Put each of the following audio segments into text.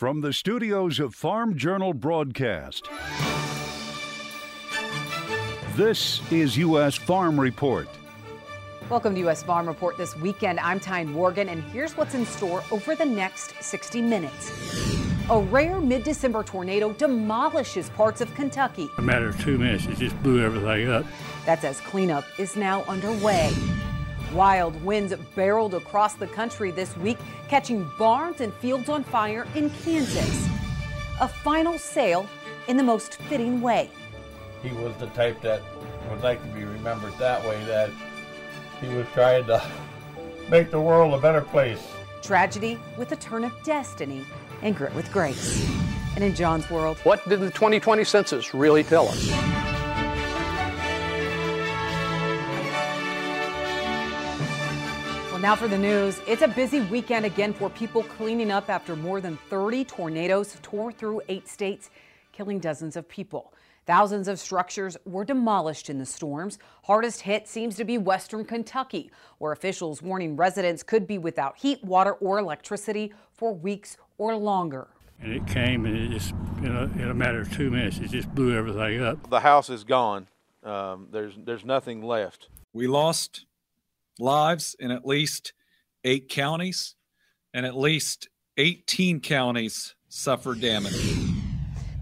From the studios of Farm Journal Broadcast, this is U.S. Farm Report. Welcome to U.S. Farm Report this weekend. I'm Tyne Morgan, and here's what's in store over the next 60 minutes. A rare mid December tornado demolishes parts of Kentucky. A matter of two minutes, it just blew everything up. That's as cleanup is now underway. Wild winds barreled across the country this week, catching barns and fields on fire in Kansas. A final sale in the most fitting way. He was the type that would like to be remembered that way, that he was trying to make the world a better place. Tragedy with a turn of destiny and grit with grace. And in John's world, what did the 2020 census really tell us? Now for the news. It's a busy weekend again for people cleaning up after more than 30 tornadoes tore through eight states, killing dozens of people. Thousands of structures were demolished in the storms. Hardest hit seems to be western Kentucky, where officials warning residents could be without heat, water, or electricity for weeks or longer. And it came and it just, in a, in a matter of two minutes, it just blew everything up. The house is gone. Um, there's, there's nothing left. We lost lives in at least eight counties, and at least 18 counties suffered damage.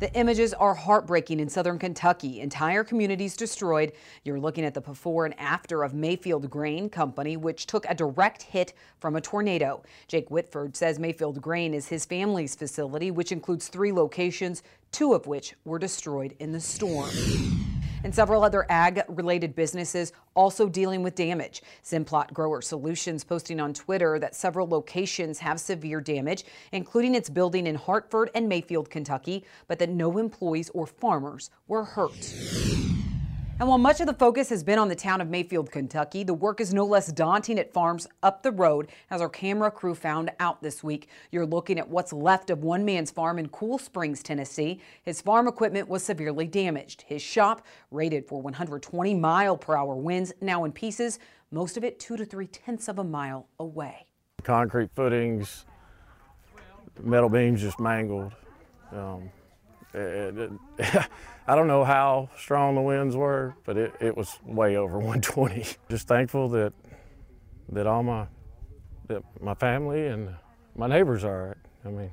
The images are heartbreaking in southern Kentucky. Entire communities destroyed. You're looking at the before and after of Mayfield Grain Company, which took a direct hit from a tornado. Jake Whitford says Mayfield Grain is his family's facility, which includes three locations, two of which were destroyed in the storm and several other ag related businesses also dealing with damage. Simplot Grower Solutions posting on Twitter that several locations have severe damage, including its building in Hartford and Mayfield, Kentucky, but that no employees or farmers were hurt. And while much of the focus has been on the town of Mayfield, Kentucky, the work is no less daunting at farms up the road, as our camera crew found out this week. You're looking at what's left of one man's farm in Cool Springs, Tennessee. His farm equipment was severely damaged. His shop, rated for 120 mile per hour winds, now in pieces, most of it two to three tenths of a mile away. Concrete footings, metal beams just mangled. Um, I don't know how strong the winds were, but it, it was way over 120. Just thankful that that all my that my family and my neighbors are. I mean,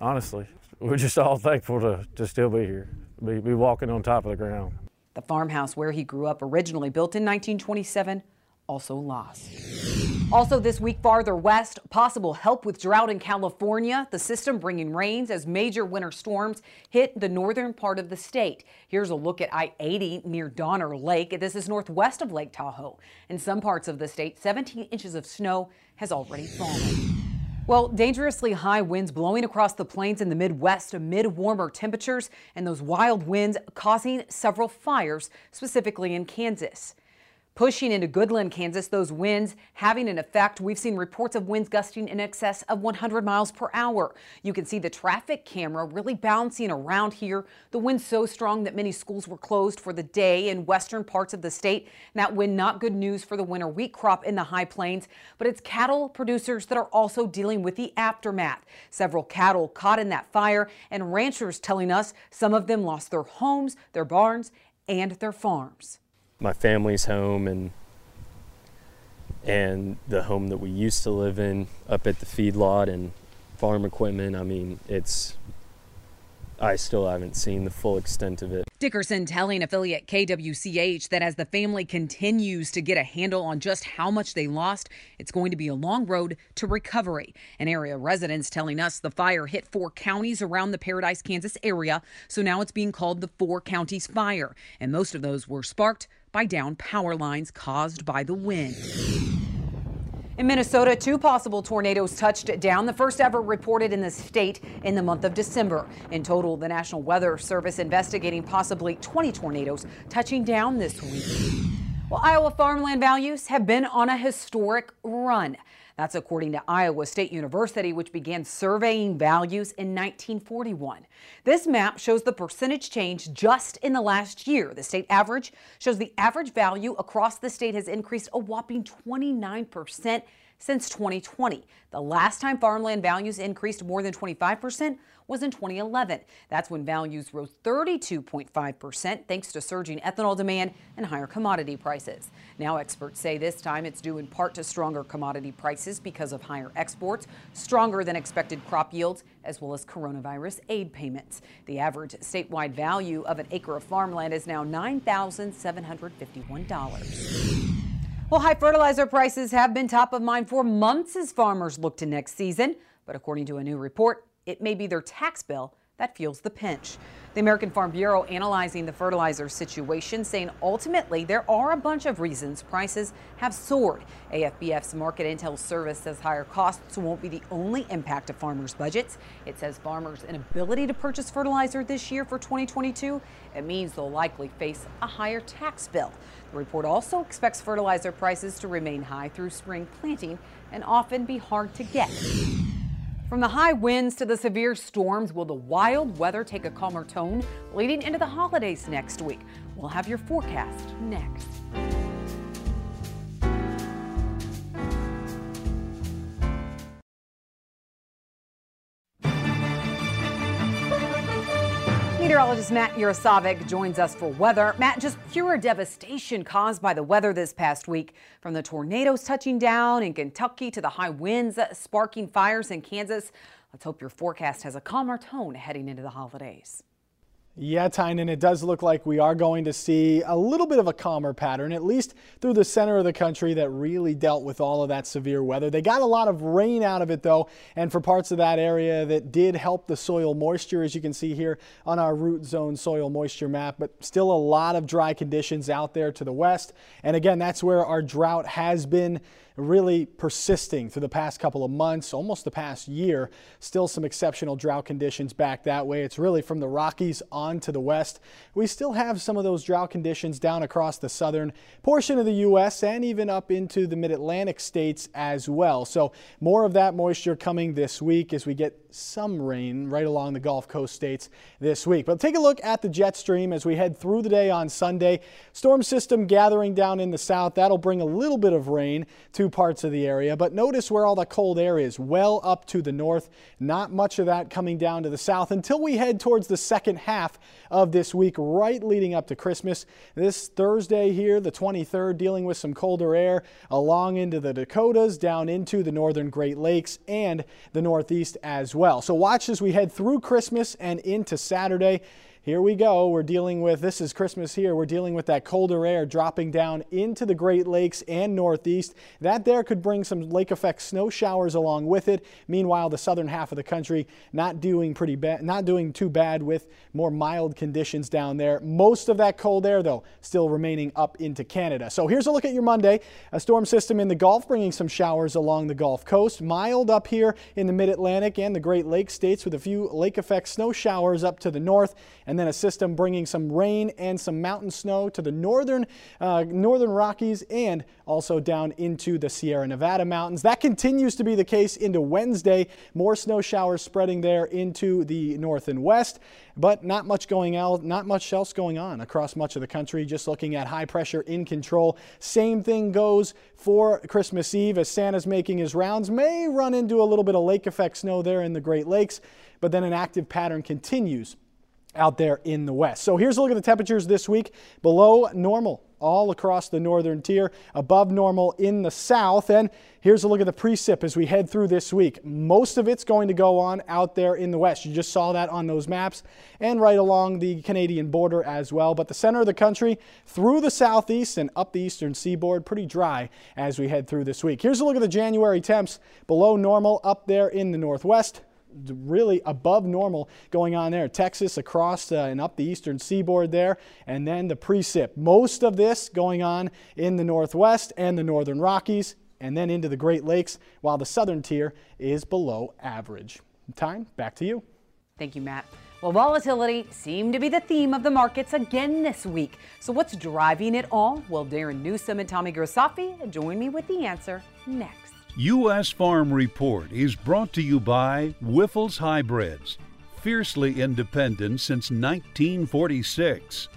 honestly, we're just all thankful to, to still be here, be, be walking on top of the ground. The farmhouse where he grew up, originally built in 1927, also lost. Also this week farther west, possible help with drought in California. The system bringing rains as major winter storms hit the northern part of the state. Here's a look at I-80 near Donner Lake. This is northwest of Lake Tahoe. In some parts of the state, 17 inches of snow has already fallen. Well, dangerously high winds blowing across the plains in the Midwest amid warmer temperatures and those wild winds causing several fires, specifically in Kansas. Pushing into Goodland, Kansas, those winds having an effect. We've seen reports of winds gusting in excess of 100 miles per hour. You can see the traffic camera really bouncing around here. The wind so strong that many schools were closed for the day in western parts of the state. That wind not good news for the winter wheat crop in the high plains, but it's cattle producers that are also dealing with the aftermath. Several cattle caught in that fire and ranchers telling us some of them lost their homes, their barns, and their farms my family's home and and the home that we used to live in up at the feedlot and farm equipment. I mean, it's I still haven't seen the full extent of it. Dickerson telling affiliate KWCH that as the family continues to get a handle on just how much they lost, it's going to be a long road to recovery. An area residents telling us the fire hit four counties around the Paradise, Kansas area, so now it's being called the Four Counties Fire, and most of those were sparked by down power lines caused by the wind. In Minnesota, two possible tornadoes touched down, the first ever reported in the state in the month of December. In total, the National Weather Service investigating possibly 20 tornadoes touching down this week. Well, Iowa farmland values have been on a historic run. That's according to Iowa State University, which began surveying values in 1941. This map shows the percentage change just in the last year. The state average shows the average value across the state has increased a whopping 29%. Since 2020. The last time farmland values increased more than 25% was in 2011. That's when values rose 32.5% thanks to surging ethanol demand and higher commodity prices. Now experts say this time it's due in part to stronger commodity prices because of higher exports, stronger than expected crop yields, as well as coronavirus aid payments. The average statewide value of an acre of farmland is now $9,751. Well, high fertilizer prices have been top of mind for months as farmers look to next season. But according to a new report, it may be their tax bill that fuels the pinch. The American Farm Bureau analyzing the fertilizer situation, saying ultimately there are a bunch of reasons prices have soared. AFBF's Market Intel Service says higher costs won't be the only impact of farmers' budgets. It says farmers' inability to purchase fertilizer this year for 2022, it means they'll likely face a higher tax bill. The report also expects fertilizer prices to remain high through spring planting and often be hard to get. From the high winds to the severe storms, will the wild weather take a calmer tone leading into the holidays next week? We'll have your forecast next. Meteorologist Matt Yurosavik joins us for weather. Matt, just pure devastation caused by the weather this past week, from the tornadoes touching down in Kentucky to the high winds sparking fires in Kansas. Let's hope your forecast has a calmer tone heading into the holidays. Yeah, Tynan, it does look like we are going to see a little bit of a calmer pattern, at least through the center of the country that really dealt with all of that severe weather. They got a lot of rain out of it, though, and for parts of that area that did help the soil moisture, as you can see here on our root zone soil moisture map, but still a lot of dry conditions out there to the west. And again, that's where our drought has been really persisting through the past couple of months, almost the past year. Still some exceptional drought conditions back that way. It's really from the Rockies on to the west. We still have some of those drought conditions down across the southern portion of the U.S. and even up into the mid-Atlantic states as well. So more of that moisture coming this week as we get some rain right along the Gulf Coast states this week. But take a look at the jet stream as we head through the day on Sunday. Storm system gathering down in the south. That'll bring a little bit of rain to parts of the area. But notice where all the cold air is, well up to the north. Not much of that coming down to the south until we head towards the second half of this week, right leading up to Christmas. This Thursday here, the 23rd, dealing with some colder air along into the Dakotas, down into the northern Great Lakes and the Northeast as well well. So watch as we head through Christmas and into Saturday here we go. We're dealing with, this is Christmas here, we're dealing with that colder air dropping down into the Great Lakes and Northeast. That there could bring some lake effect snow showers along with it. Meanwhile, the southern half of the country not doing pretty bad, not doing too bad with more mild conditions down there. Most of that cold air, though, still remaining up into Canada. So here's a look at your Monday. A storm system in the Gulf bringing some showers along the Gulf Coast. Mild up here in the mid-Atlantic and the Great Lakes states with a few lake effect snow showers up to the north. And and then a system bringing some rain and some mountain snow to the northern, uh, northern Rockies and also down into the Sierra Nevada mountains. That continues to be the case into Wednesday. More snow showers spreading there into the north and west, but not much going out, not much else going on across much of the country. Just looking at high pressure in control. Same thing goes for Christmas Eve as Santa's making his rounds. May run into a little bit of lake effect snow there in the Great Lakes, but then an active pattern continues out there in the west. So here's a look at the temperatures this week. Below normal all across the northern tier, above normal in the south. And here's a look at the precip as we head through this week. Most of it's going to go on out there in the west. You just saw that on those maps and right along the Canadian border as well. But the center of the country through the southeast and up the eastern seaboard, pretty dry as we head through this week. Here's a look at the January temps below normal up there in the northwest really above normal going on there. Texas across uh, and up the eastern seaboard there, and then the precip. Most of this going on in the northwest and the northern Rockies, and then into the Great Lakes, while the southern tier is below average. Tyne, back to you. Thank you, Matt. Well, volatility seemed to be the theme of the markets again this week. So, what's driving it all? Well, Darren Newsom and Tommy Grisafi join me with the answer next. U.S. Farm Report is brought to you by Wyffels Hybrids, fiercely independent since 1946.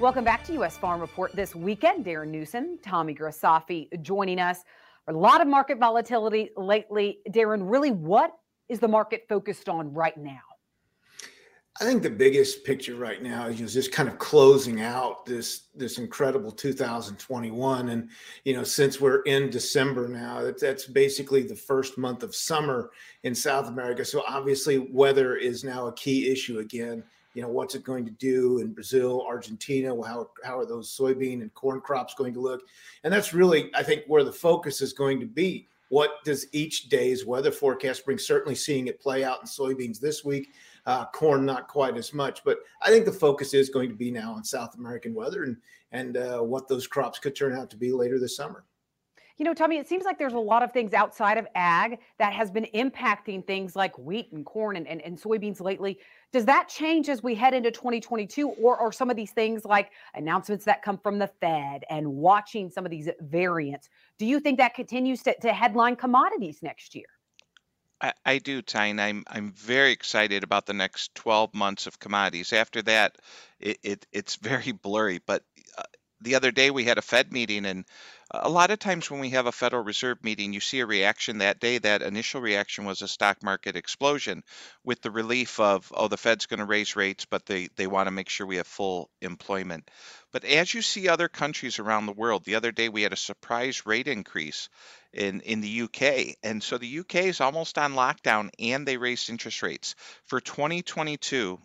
Welcome back to U.S. Farm Report this weekend. Darren Newsom, Tommy Grisafi joining us. A lot of market volatility lately. Darren, really, what is the market focused on right now? I think the biggest picture right now is just kind of closing out this this incredible 2021, and you know since we're in December now, that's basically the first month of summer in South America. So obviously, weather is now a key issue again. You know what's it going to do in Brazil, Argentina? How how are those soybean and corn crops going to look? And that's really, I think, where the focus is going to be. What does each day's weather forecast bring? Certainly, seeing it play out in soybeans this week uh, corn, not quite as much. But I think the focus is going to be now on South American weather and and uh, what those crops could turn out to be later this summer. You know, Tommy, it seems like there's a lot of things outside of ag that has been impacting things like wheat and corn and, and, and soybeans lately. Does that change as we head into 2022? Or are some of these things like announcements that come from the Fed and watching some of these variants? Do you think that continues to, to headline commodities next year? I, I do, Tyne. I'm I'm very excited about the next 12 months of commodities. After that, it, it it's very blurry. But uh, the other day we had a Fed meeting, and uh, a lot of times when we have a Federal Reserve meeting, you see a reaction that day. That initial reaction was a stock market explosion, with the relief of oh the Fed's going to raise rates, but they they want to make sure we have full employment. But as you see other countries around the world, the other day we had a surprise rate increase in in the UK. And so the UK is almost on lockdown and they raised interest rates. For 2022,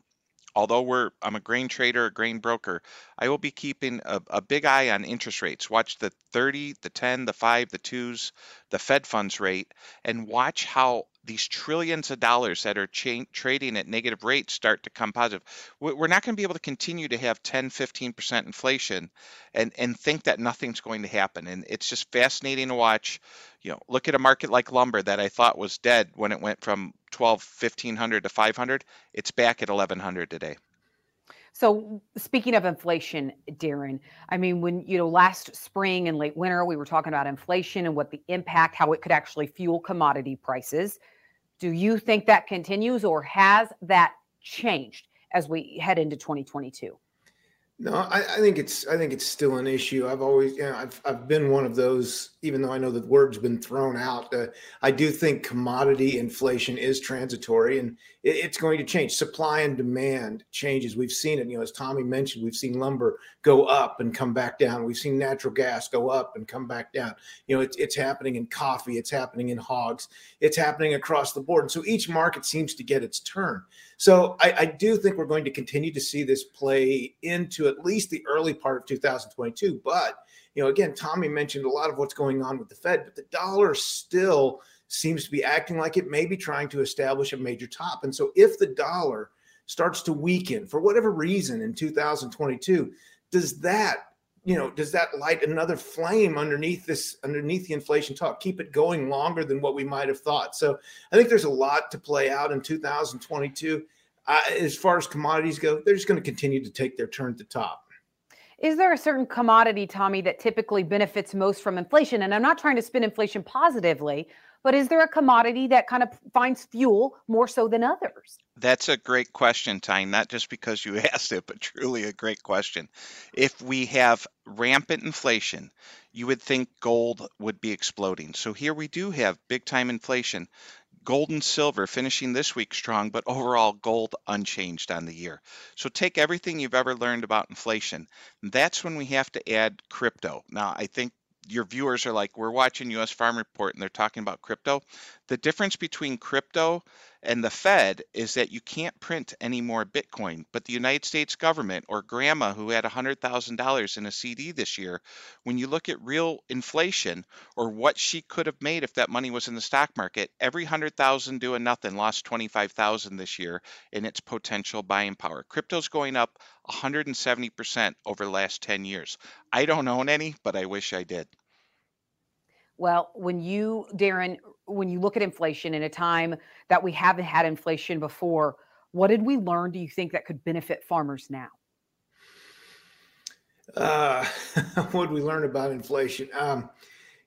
although we're I'm a grain trader, a grain broker, I will be keeping a, a, big eye on interest rates. Watch the 30, the 10, the 5, the 2s, the Fed funds rate, and watch how these trillions of dollars that are cha- trading at negative rates start to come positive. We're not going to be able to continue to have 10, 15% inflation and, and think that nothing's going to happen. And it's just fascinating to watch. You know, look at a market like lumber that I thought was dead when it went from 12, 1500 to 500. It's back at 1100 today. So speaking of inflation, Darren, I mean, when you know last spring and late winter, we were talking about inflation and what the impact, how it could actually fuel commodity prices. Do you think that continues, or has that changed as we head into 2022? No, I, I, think it's I think it's still an issue. I've always, you know, I've I've been one of those. Even though I know the word's been thrown out, uh, I do think commodity inflation is transitory and it's going to change. Supply and demand changes. We've seen it. You know, as Tommy mentioned, we've seen lumber go up and come back down. We've seen natural gas go up and come back down. You know, it's it's happening in coffee. It's happening in hogs. It's happening across the board. And so each market seems to get its turn. So I, I, do think we're going to continue to see this play into at least the early part of 2022. But you know, again, Tommy mentioned a lot of what's going on with the Fed, but the dollar still seems to be acting like it may be trying to establish a major top. And so if the dollar starts to weaken for whatever reason in 2022, does that you know, does that light another flame underneath this, underneath the inflation talk, keep it going longer than what we might have thought? So I think there's a lot to play out in 2022. Uh, as far as commodities go, they're just going to continue to take their turn at the top. Is there a certain commodity, Tommy, that typically benefits most from inflation? And I'm not trying to spin inflation positively, but is there a commodity that kind of finds fuel more so than others? That's a great question, Tyne, not just because you asked it, but truly a great question. If we have rampant inflation, you would think gold would be exploding. So here we do have big time inflation. Gold and silver finishing this week strong, but overall gold unchanged on the year. So take everything you've ever learned about inflation. That's when we have to add crypto. Now, I think your viewers are like, we're watching US Farm Report and they're talking about crypto. The difference between crypto and the Fed is that you can't print any more Bitcoin. But the United States government or grandma who had $100,000 in a CD this year, when you look at real inflation or what she could have made if that money was in the stock market, every 100,000 doing nothing lost 25,000 this year in its potential buying power. Crypto's going up 170% over the last 10 years. I don't own any, but I wish I did. Well, when you, Darren, when you look at inflation in a time that we haven't had inflation before, what did we learn, do you think, that could benefit farmers now? Uh, what we learn about inflation? Um,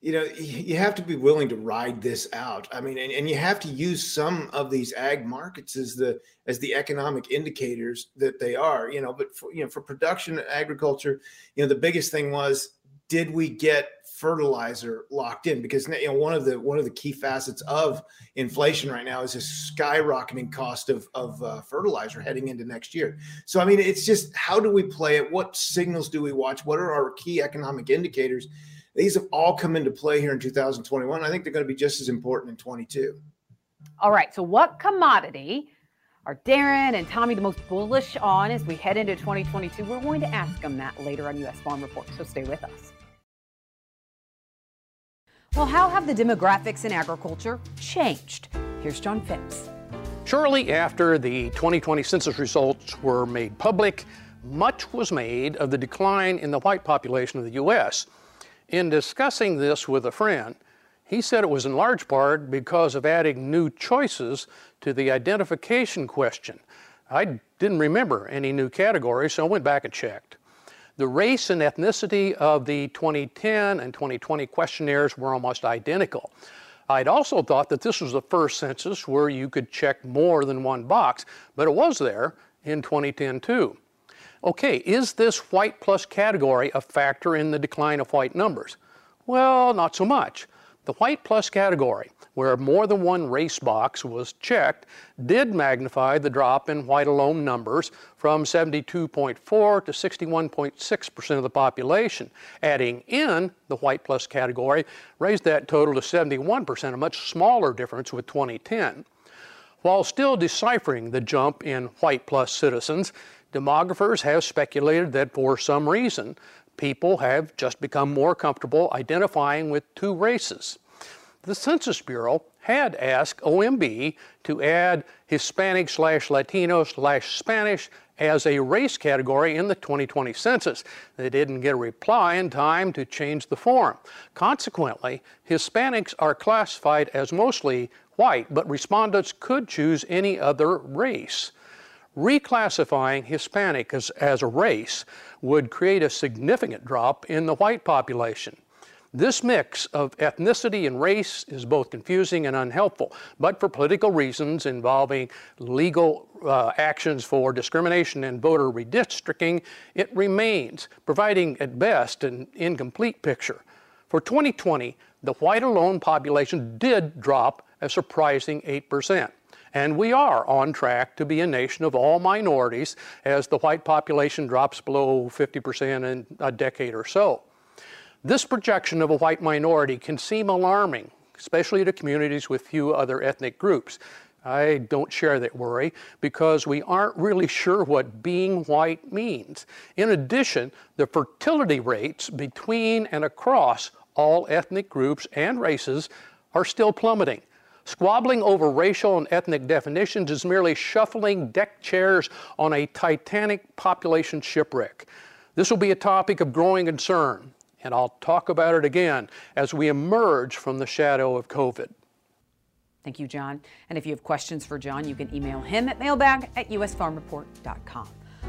you know, you have to be willing to ride this out. I mean, and, and you have to use some of these ag markets as the as the economic indicators that they are. You know, but for you know, for production agriculture, you know, the biggest thing was did we get fertilizer locked in because you know one of the one of the key facets of inflation right now is a skyrocketing cost of of uh, fertilizer heading into next year. So I mean, it's just how do we play it? What signals do we watch? What are our key economic indicators? These have all come into play here in 2021. I think they're going to be just as important in 22. All right. So what commodity are Darren and Tommy the most bullish on as we head into 2022? We're going to ask them that later on U.S. Farm Report. So stay with us. Well, how have the demographics in agriculture changed? Here's John Phipps. Shortly after the 2020 census results were made public, much was made of the decline in the white population of the U.S. In discussing this with a friend, he said it was in large part because of adding new choices to the identification question. I didn't remember any new categories, so I went back and checked. The race and ethnicity of the 2010 and 2020 questionnaires were almost identical. I'd also thought that this was the first census where you could check more than one box, but it was there in 2010 too. Okay, is this white plus category a factor in the decline of white numbers? Well, not so much. The white plus category, where more than one race box was checked, did magnify the drop in white alone numbers from 72.4 to 61.6% of the population. Adding in the white plus category raised that total to 71%, a much smaller difference with 2010. While still deciphering the jump in white plus citizens, demographers have speculated that for some reason, people have just become more comfortable identifying with two races. The Census Bureau had asked OMB to add Hispanic slash Latino slash Spanish as a race category in the 2020 census. They didn't get a reply in time to change the form. Consequently, Hispanics are classified as mostly white, but respondents could choose any other race. Reclassifying Hispanic as, as a race would create a significant drop in the white population. This mix of ethnicity and race is both confusing and unhelpful, but for political reasons involving legal uh, actions for discrimination and voter redistricting, it remains, providing at best an incomplete picture. For 2020, the white alone population did drop a surprising 8%. And we are on track to be a nation of all minorities as the white population drops below 50% in a decade or so. This projection of a white minority can seem alarming, especially to communities with few other ethnic groups. I don't share that worry because we aren't really sure what being white means. In addition, the fertility rates between and across all ethnic groups and races are still plummeting. Squabbling over racial and ethnic definitions is merely shuffling deck chairs on a titanic population shipwreck. This will be a topic of growing concern, and I'll talk about it again as we emerge from the shadow of COVID. Thank you, John. And if you have questions for John, you can email him at mailbag at usfarmreport.com.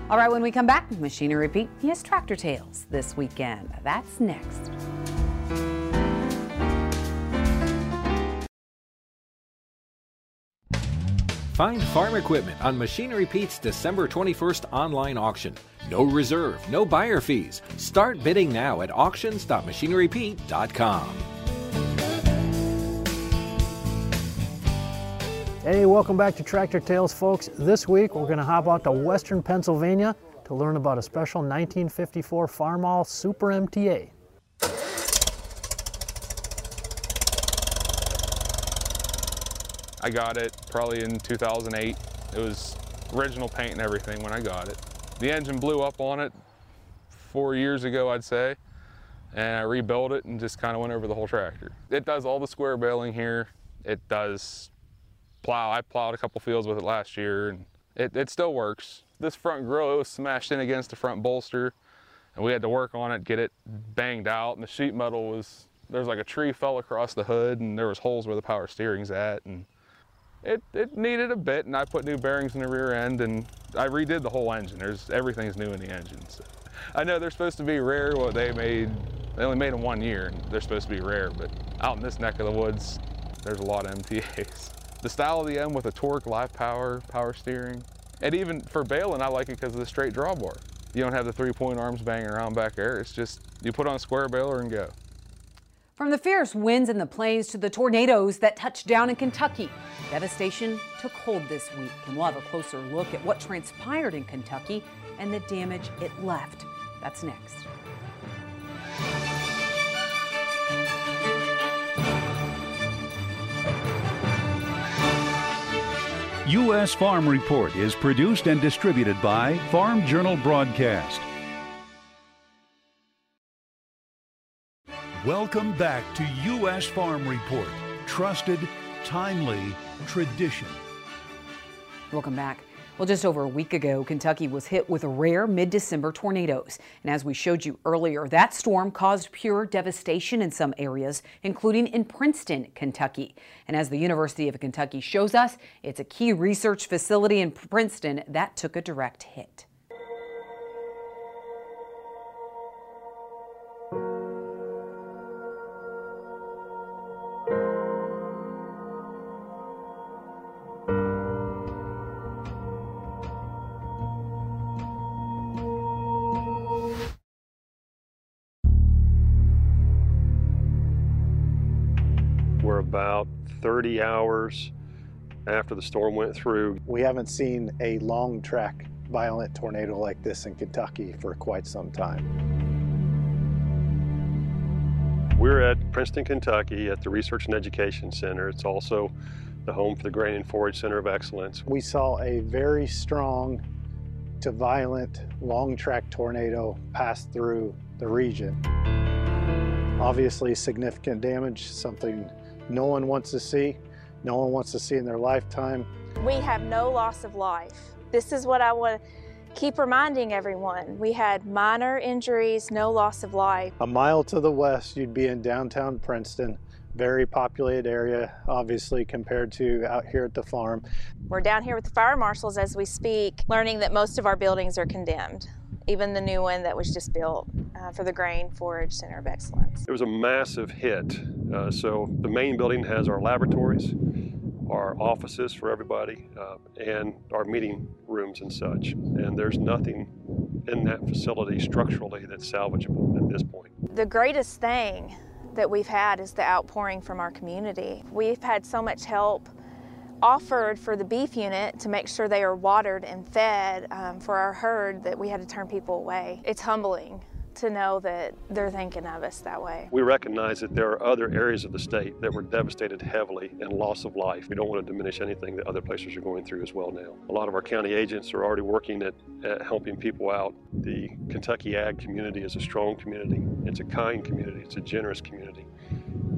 All right, when we come back, Machinery Pete, he has tractor tales this weekend. That's next. Find farm equipment on Machinery Pete's December 21st online auction. No reserve, no buyer fees. Start bidding now at auctions.machinerypete.com. Hey, welcome back to Tractor Tales, folks. This week we're going to hop out to Western Pennsylvania to learn about a special 1954 Farmall Super MTA. I got it probably in 2008. It was original paint and everything when I got it. The engine blew up on it four years ago, I'd say, and I rebuilt it and just kind of went over the whole tractor. It does all the square baling here. It does plow. I plowed a couple fields with it last year, and it, it still works. This front grill, it was smashed in against the front bolster, and we had to work on it, get it banged out, and the sheet metal was, there's like a tree fell across the hood, and there was holes where the power steering's at, and it, it needed a bit and I put new bearings in the rear end and I redid the whole engine. There's everything's new in the engine. So. I know they're supposed to be rare. What they made They only made them one year, and they're supposed to be rare, but out in this neck of the woods, there's a lot of MTAs. The style of the M with a torque, live power, power steering, and even for baling, I like it because of the straight drawbar. You don't have the three-point arms banging around back there. It's just, you put on a square baler and go. From the fierce winds in the plains to the tornadoes that touched down in Kentucky, devastation took hold this week. And we'll have a closer look at what transpired in Kentucky and the damage it left. That's next. U.S. Farm Report is produced and distributed by Farm Journal Broadcast. Welcome back to U.S. Farm Report. Trusted, timely, tradition. Welcome back. Well, just over a week ago, Kentucky was hit with rare mid December tornadoes. And as we showed you earlier, that storm caused pure devastation in some areas, including in Princeton, Kentucky. And as the University of Kentucky shows us, it's a key research facility in Princeton that took a direct hit. 30 hours after the storm went through. We haven't seen a long track violent tornado like this in Kentucky for quite some time. We're at Princeton, Kentucky at the Research and Education Center. It's also the home for the Grain and Forage Center of Excellence. We saw a very strong to violent long track tornado pass through the region. Obviously significant damage, something no one wants to see, no one wants to see in their lifetime. We have no loss of life. This is what I want to keep reminding everyone. We had minor injuries, no loss of life. A mile to the west, you'd be in downtown Princeton, very populated area, obviously, compared to out here at the farm. We're down here with the fire marshals as we speak, learning that most of our buildings are condemned, even the new one that was just built uh, for the Grain Forage Center of Excellence. It was a massive hit. Uh, so the main building has our laboratories, our offices for everybody, uh, and our meeting rooms and such. And there's nothing in that facility structurally that's salvageable at this point. The greatest thing that we've had is the outpouring from our community. We've had so much help offered for the beef unit to make sure they are watered and fed um, for our herd that we had to turn people away. It's humbling to know that they're thinking of us that way. We recognize that there are other areas of the state that were devastated heavily and loss of life. We don't want to diminish anything that other places are going through as well now. A lot of our county agents are already working at, at helping people out. The Kentucky ag community is a strong community. It's a kind community. It's a generous community.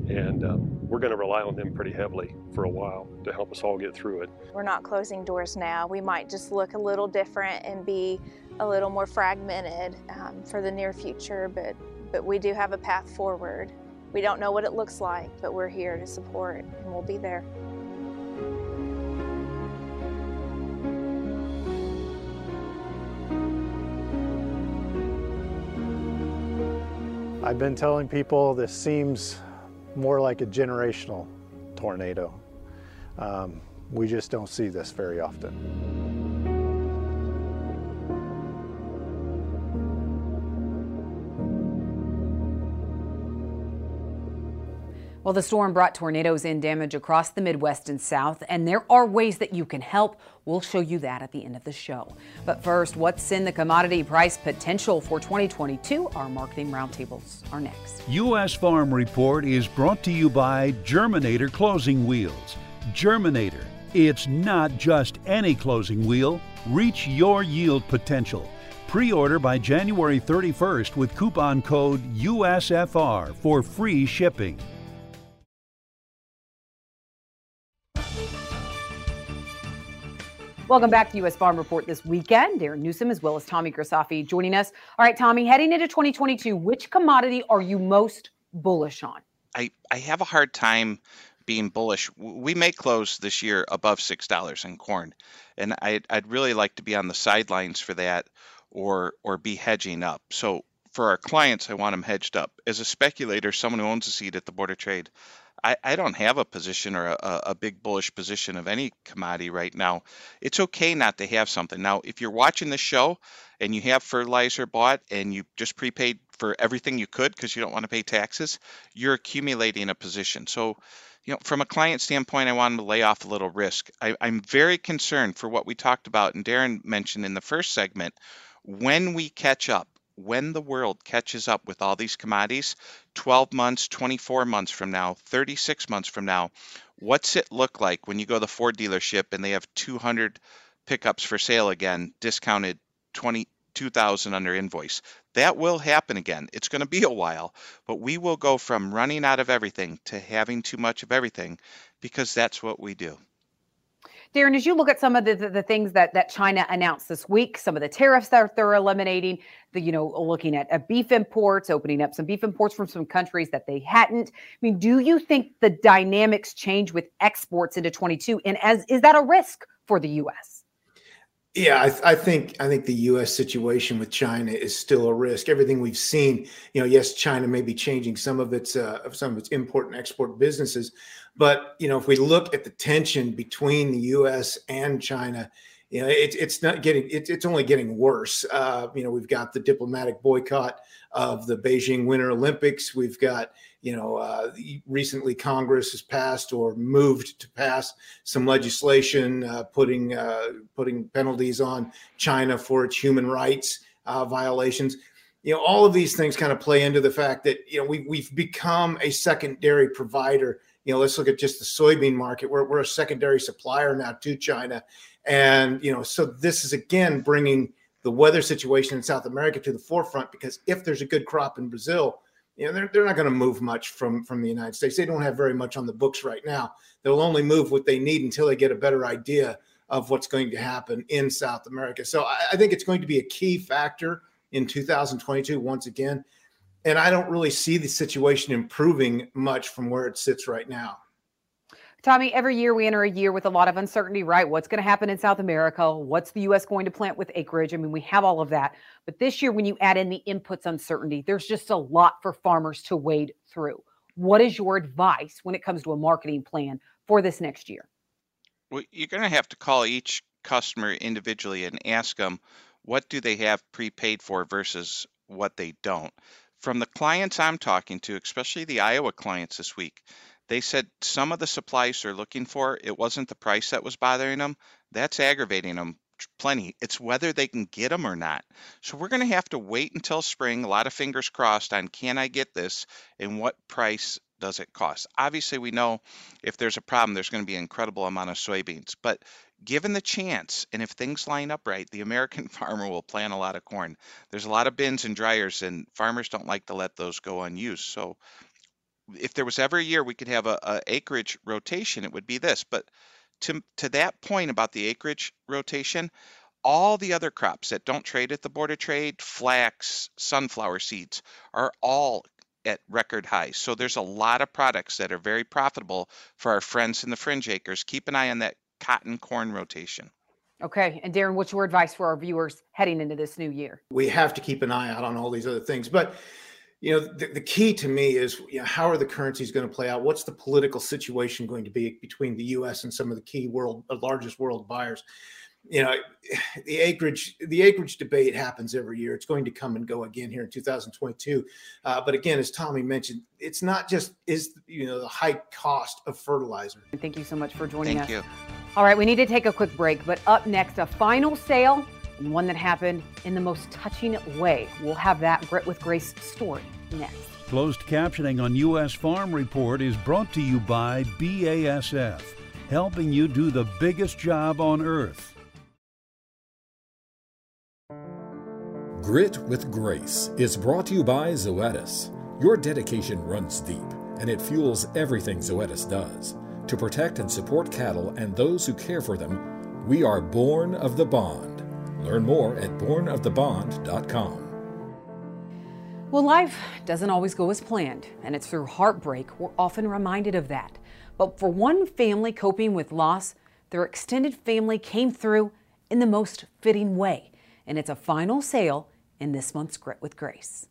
And um, we're going to rely on them pretty heavily for a while to help us all get through it. We're not closing doors now. We might just look a little different and be a little more fragmented um, for the near future, but, but we do have a path forward. We don't know what it looks like, but we're here to support and we'll be there. I've been telling people this seems more like a generational tornado. Um, we just don't see this very often. Well, the storm brought tornadoes and damage across the Midwest and South, and there are ways that you can help. We'll show you that at the end of the show. But first, what's in the commodity price potential for 2022? Our marketing roundtables are next. U.S. Farm Report is brought to you by Germinator Closing Wheels. Germinator, it's not just any closing wheel. Reach your yield potential. Pre order by January 31st with coupon code USFR for free shipping. Welcome back to U.S. Farm Report this weekend. Darren Newsom as well as Tommy Grisafi joining us. All right, Tommy, heading into 2022, which commodity are you most bullish on? I, I have a hard time being bullish. We may close this year above six dollars in corn, and I'd, I'd really like to be on the sidelines for that, or or be hedging up. So for our clients, I want them hedged up. As a speculator, someone who owns a seat at the Board of Trade, I, I don't have a position or a, a big bullish position of any commodity right now. It's okay not to have something. Now, if you're watching the show and you have fertilizer bought and you just prepaid for everything you could because you don't want to pay taxes, you're accumulating a position. So, you know, from a client standpoint, I want to lay off a little risk. I, I'm very concerned for what we talked about and Darren mentioned in the first segment. When we catch up, when the world catches up with all these commodities 12 months 24 months from now 36 months from now what's it look like when you go to the ford dealership and they have 200 pickups for sale again discounted 20 2000 under invoice? That will happen again. It's going to be a while but we will go from running out of everything to having too much of everything because that's what we do Darren, as you look at some of the, the, the, things that, that China announced this week, some of the tariffs that they're eliminating, the, you know, looking at, beef imports, opening up some beef imports from some countries that they hadn't. I mean, do you think the dynamics change with exports into 22? And as is that a risk for the U.S.? Yeah, I, I, think I think the U.S. situation with China is still a risk. Everything we've seen, you know, yes, China may be changing some of its uh, some of its import and export businesses, but you know, if we look at the tension between the U.S. and China, you know, it, it's not getting it, it's only getting worse. Uh, you know, we've got the diplomatic boycott of the Beijing Winter Olympics. We've got you know, uh, recently Congress has passed or moved to pass some legislation uh, putting uh, putting penalties on China for its human rights uh, violations. You know, all of these things kind of play into the fact that you know we we've become a secondary provider you know, let's look at just the soybean market. We're, we're a secondary supplier now to China. And, you know, so this is again bringing the weather situation in South America to the forefront because if there's a good crop in Brazil, you know, they're, they're not going to move much from, from the United States. They don't have very much on the books right now. They'll only move what they need until they get a better idea of what's going to happen in South America. So I, I think it's going to be a key factor in 2022 once again and I don't really see the situation improving much from where it sits right now. Tommy, every year we enter a year with a lot of uncertainty, right? What's going to happen in South America? What's the U.S. going to plant with acreage? I mean, we have all of that. But this year, when you add in the inputs uncertainty, there's just a lot for farmers to wade through. What is your advice when it comes to a marketing plan for this next year? Well, you're going to have to call each customer individually and ask them what do they have prepaid for versus what they don't from the clients I'm talking to, especially the Iowa clients this week, they said some of the supplies they're looking for, it wasn't the price that was bothering them. That's aggravating them plenty. It's whether they can get them or not. So we're going to have to wait until spring, a lot of fingers crossed on can I get this and what price does it cost? Obviously, we know if there's a problem, there's going to be an incredible amount of soybeans. But given the chance, and if things line up right, the American farmer will plant a lot of corn. There's a lot of bins and dryers, and farmers don't like to let those go unused. So, if there was ever a year we could have a, a acreage rotation, it would be this. But to to that point about the acreage rotation, all the other crops that don't trade at the Board of Trade, flax, sunflower seeds, are all at record highs. So there's a lot of products that are very profitable for our friends in the fringe acres. Keep an eye on that cotton corn rotation. Okay. And Darren, what's your advice for our viewers heading into this new year? We have to keep an eye out on all these other things. But, you know, the, the key to me is you know, how are the currencies going to play out? What's the political situation going to be between the U.S. and some of the key world, the largest world buyers? you know the acreage the acreage debate happens every year it's going to come and go again here in 2022 uh, but again as tommy mentioned it's not just is you know the high cost of fertilizer thank you so much for joining Thank us you. All right we need to take a quick break but up next a final sale and one that happened in the most touching way we'll have that grit with grace story next Closed captioning on U.S. Farm Report is brought to you by BASF, helping you do the biggest job on earth. Grit with Grace is brought to you by Zoetis. Your dedication runs deep, and it fuels everything Zoetis does. To protect and support cattle and those who care for them, we are born of the bond. Learn more at bornofthebond.com. Well, life doesn't always go as planned, and it's through heartbreak we're often reminded of that. But for one family coping with loss, their extended family came through in the most fitting way, and it's a final sale in this month's Grit with Grace.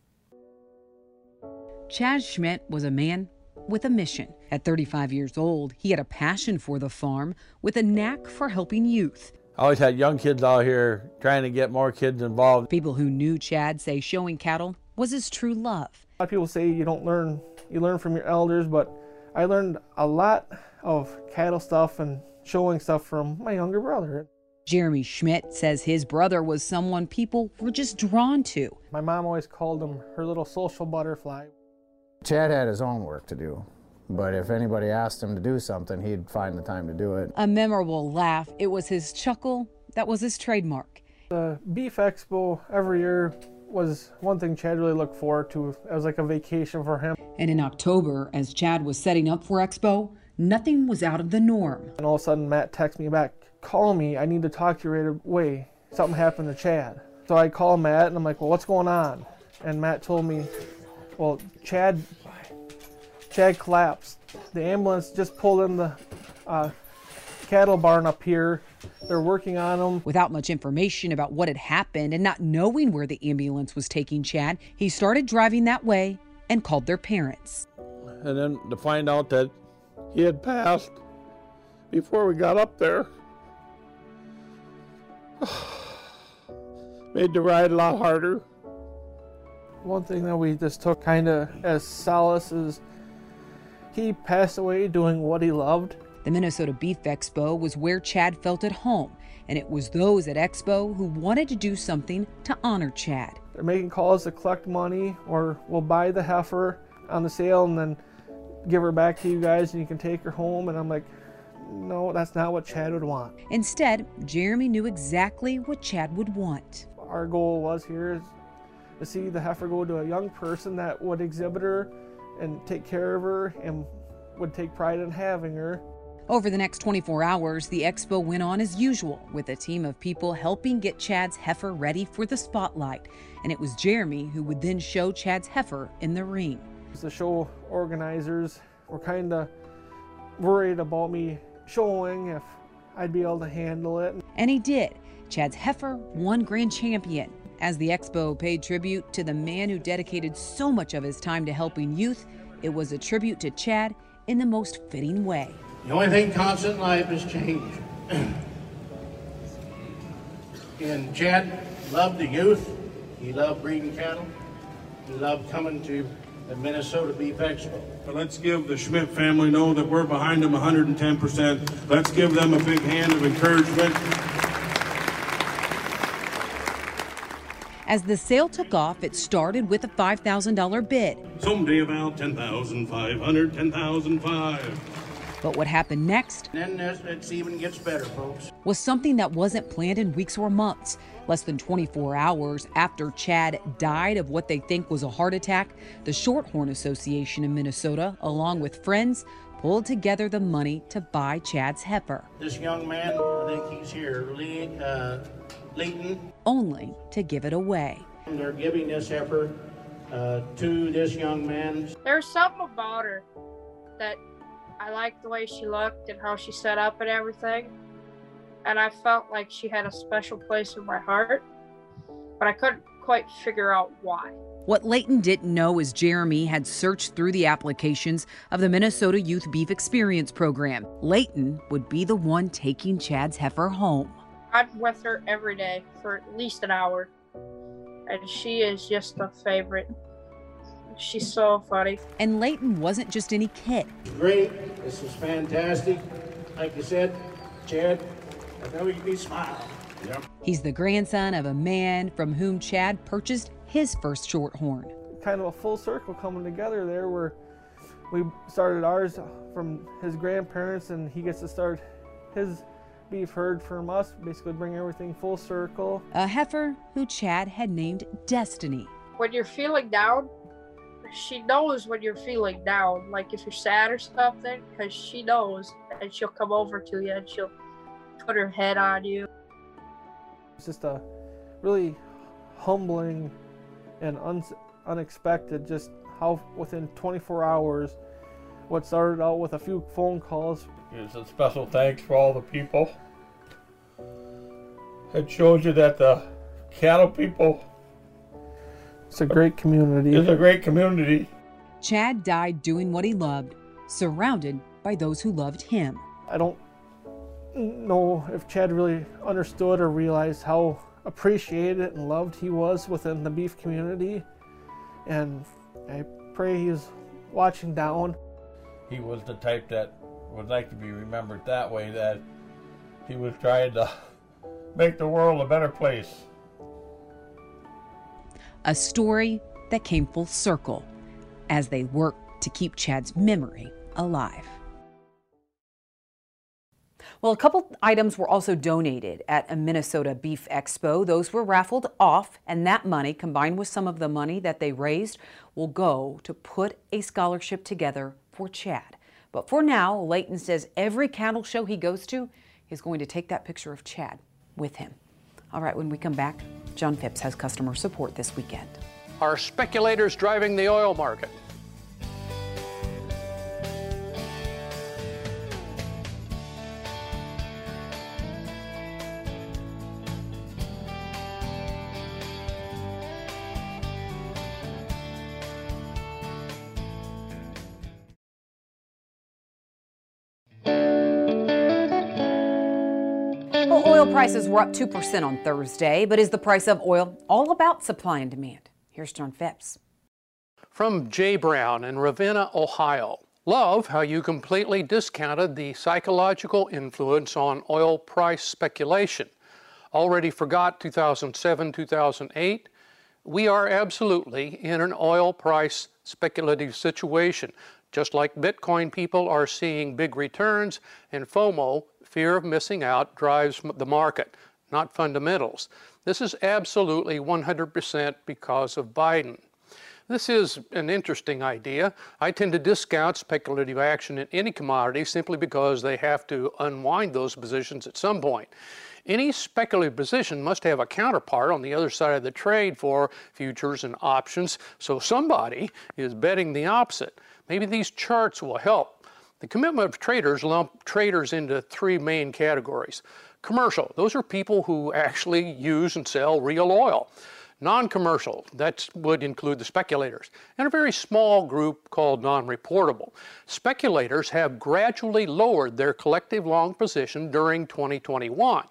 Chaz Schmidt was a man with a mission. At 35 years old, he had a passion for the farm with a knack for helping youth. I always had young kids out here trying to get more kids involved. People who knew Chad say showing cattle was his true love. A lot of people say you don't learn, you learn from your elders, but I learned a lot of cattle stuff and showing stuff from my younger brother. Jeremy Schmidt says his brother was someone people were just drawn to. My mom always called him her little social butterfly. Chad had his own work to do, but if anybody asked him to do something, he'd find the time to do it. A memorable laugh. It was his chuckle that was his trademark. The Beef Expo every year was one thing Chad really looked forward to. It was like a vacation for him. And in October, as Chad was setting up for Expo, nothing was out of the norm. And all of a sudden, Matt texts me back, call me, I need to talk to you right away. Something happened to Chad. So I call Matt and I'm like, well, what's going on? And Matt told me, well, Chad, Chad collapsed. The ambulance just pulled in the uh, cattle barn up here. They're working on him. Without much information about what had happened and not knowing where the ambulance was taking Chad, he started driving that way and called their parents. And then to find out that he had passed before we got up there made the ride a lot harder. One thing that we just took kind of as solace is he passed away doing what he loved. The Minnesota Beef Expo was where Chad felt at home, and it was those at Expo who wanted to do something to honor Chad. They're making calls to collect money, or we'll buy the heifer on the sale and then give her back to you guys, and you can take her home. And I'm like, no, that's not what Chad would want. Instead, Jeremy knew exactly what Chad would want. Our goal was here is to see the heifer go to a young person that would exhibit her and take care of her and would take pride in having her. Over the next 24 hours, the expo went on as usual, with a team of people helping get Chad's heifer ready for the spotlight. And it was Jeremy who would then show Chad's heifer in the ring. The show organizers were kind of worried about me showing if I'd be able to handle it. And he did. Chad's heifer won grand champion. As the expo paid tribute to the man who dedicated so much of his time to helping youth, it was a tribute to Chad in the most fitting way. The only thing constant in life is change. and Chad loved the youth. He loved breeding cattle. He loved coming to the Minnesota Beef Expo. But let's give the Schmidt family know that we're behind them 110%. Let's give them a big hand of encouragement. As the sale took off, it started with a $5,000 bid. Someday about 10,500, 10,005. But what happened next And then it even gets better, folks. was something that wasn't planned in weeks or months. Less than 24 hours after Chad died of what they think was a heart attack, the Shorthorn Association in Minnesota, along with friends, pulled together the money to buy Chad's heifer, This young man, I think he's here, Lee, uh, Leighton. only to give it away. They're giving this heifer uh, to this young man. There's something about her that I liked the way she looked and how she set up and everything. And I felt like she had a special place in my heart, but I couldn't quite figure out why. What Leighton didn't know is Jeremy had searched through the applications of the Minnesota Youth Beef Experience Program. Leighton would be the one taking Chad's heifer home. I'm with her every day for at least an hour, and she is just a favorite. She's so funny. And Leighton wasn't just any kid. Great. This is fantastic. Like you said, Chad, I know you'd be smiling. Yep. He's the grandson of a man from whom Chad purchased his first shorthorn. Kind of a full circle coming together there where we started ours from his grandparents and he gets to start his beef herd from us, basically bring everything full circle. A heifer who Chad had named Destiny. When you're feeling down, she knows when you're feeling down, like if you're sad or something, because she knows and she'll come over to you and she'll put her head on you. It's just a really humbling and un- unexpected just how within 24 hours what started out with a few phone calls It's a special thanks for all the people. It shows you that the cattle people it's a great community it's a great community. Chad died doing what he loved, surrounded by those who loved him. I don't know if Chad really understood or realized how appreciated and loved he was within the beef community. And I pray he's watching down. He was the type that would like to be remembered that way, that he was trying to make the world a better place. A story that came full circle as they worked to keep Chad's memory alive. Well, a couple items were also donated at a Minnesota Beef Expo. Those were raffled off, and that money, combined with some of the money that they raised, will go to put a scholarship together for Chad. But for now, Leighton says every cattle show he goes to is going to take that picture of Chad with him. All right, when we come back, John Phipps has customer support this weekend. Are speculators driving the oil market? Oil prices were up 2% on Thursday, but is the price of oil all about supply and demand? Here's John Phipps. From Jay Brown in Ravenna, Ohio. Love how you completely discounted the psychological influence on oil price speculation. Already forgot 2007, 2008? We are absolutely in an oil price speculative situation. Just like Bitcoin, people are seeing big returns, and FOMO, fear of missing out, drives the market, not fundamentals. This is absolutely 100% because of Biden. This is an interesting idea. I tend to discount speculative action in any commodity simply because they have to unwind those positions at some point. Any speculative position must have a counterpart on the other side of the trade for futures and options, so somebody is betting the opposite. Maybe these charts will help. The commitment of traders lump traders into three main categories. Commercial, those are people who actually use and sell real oil. Non-commercial, that would include the speculators, and a very small group called non-reportable. Speculators have gradually lowered their collective long position during 2021.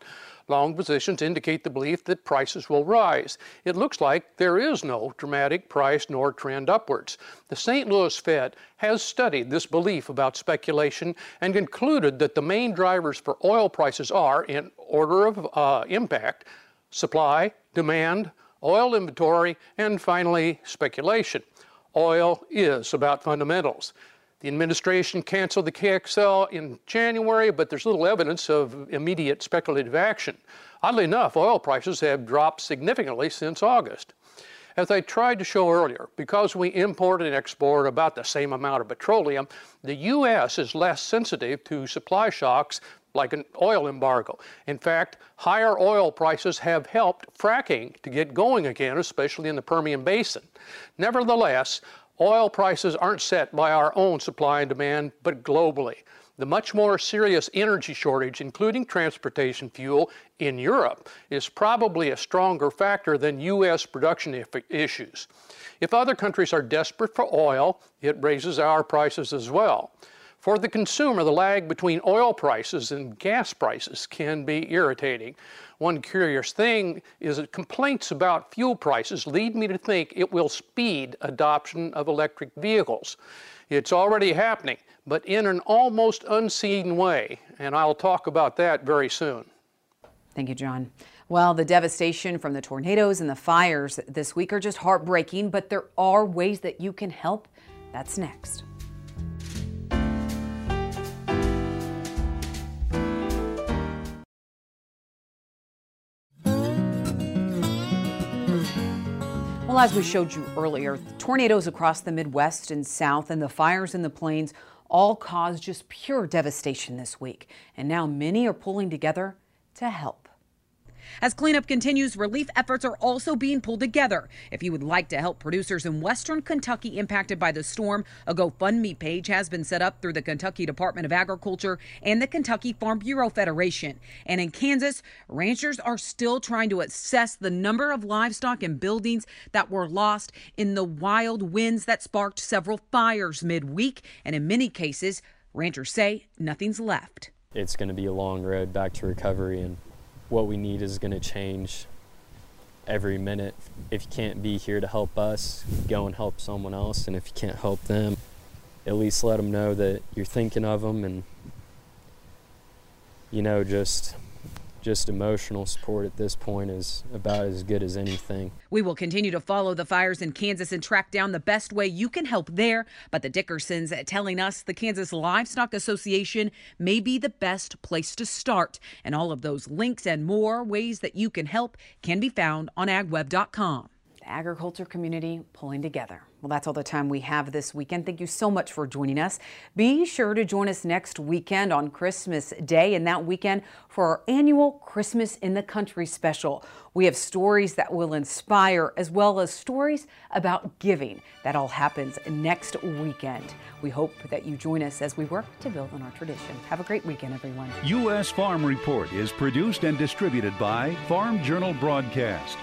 Long positions indicate the belief that prices will rise. It looks like there is no dramatic price nor trend upwards. The St. Louis Fed has studied this belief about speculation and concluded that the main drivers for oil prices are, in order of uh, impact, supply, demand, oil inventory, and finally, speculation. Oil is about fundamentals. The administration canceled the KXL in January, but there's little evidence of immediate speculative action. Oddly enough, oil prices have dropped significantly since August. As I tried to show earlier, because we import and export about the same amount of petroleum, the U.S. is less sensitive to supply shocks like an oil embargo. In fact, higher oil prices have helped fracking to get going again, especially in the Permian Basin. Nevertheless, oil prices aren't set by our own supply and demand, but globally. The much more serious energy shortage, including transportation fuel in Europe, is probably a stronger factor than U.S. production issues. If other countries are desperate for oil, it raises our prices as well. For the consumer, the lag between oil prices and gas prices can be irritating. One curious thing is that complaints about fuel prices lead me to think it will speed adoption of electric vehicles. It's already happening, but in an almost unseen way, and I'll talk about that very soon. Thank you, John. Well, the devastation from the tornadoes and the fires this week are just heartbreaking, but there are ways that you can help. That's next. As we showed you earlier, tornadoes across the Midwest and South and the fires in the plains all caused just pure devastation this week. And now many are pulling together to help. As cleanup continues, relief efforts are also being pulled together. If you would like to help producers in western Kentucky impacted by the storm, a GoFundMe page has been set up through the Kentucky Department of Agriculture and the Kentucky Farm Bureau Federation. And in Kansas, ranchers are still trying to assess the number of livestock and buildings that were lost in the wild winds that sparked several fires midweek. And in many cases, ranchers say nothing's left. It's going to be a long road back to recovery, and what we need is going to change every minute. If you can't be here to help us, go and help someone else. And if you can't help them, at least let them know that you're thinking of them and, you know, just just emotional support at this point is about as good as anything. We will continue to follow the fires in Kansas and track down the best way you can help there. But the Dickersons telling us the Kansas Livestock Association may be the best place to start. And all of those links and more ways that you can help can be found on agweb.com. The agriculture community pulling together. Well, that's all the time we have this weekend. Thank you so much for joining us. Be sure to join us next weekend on Christmas Day and that weekend for our annual Christmas in the Country special. We have stories that will inspire as well as stories about giving. That all happens next weekend. We hope that you join us as we work to build on our tradition. Have a great weekend, everyone. U.S. Farm Report is produced and distributed by Farm Journal Broadcast.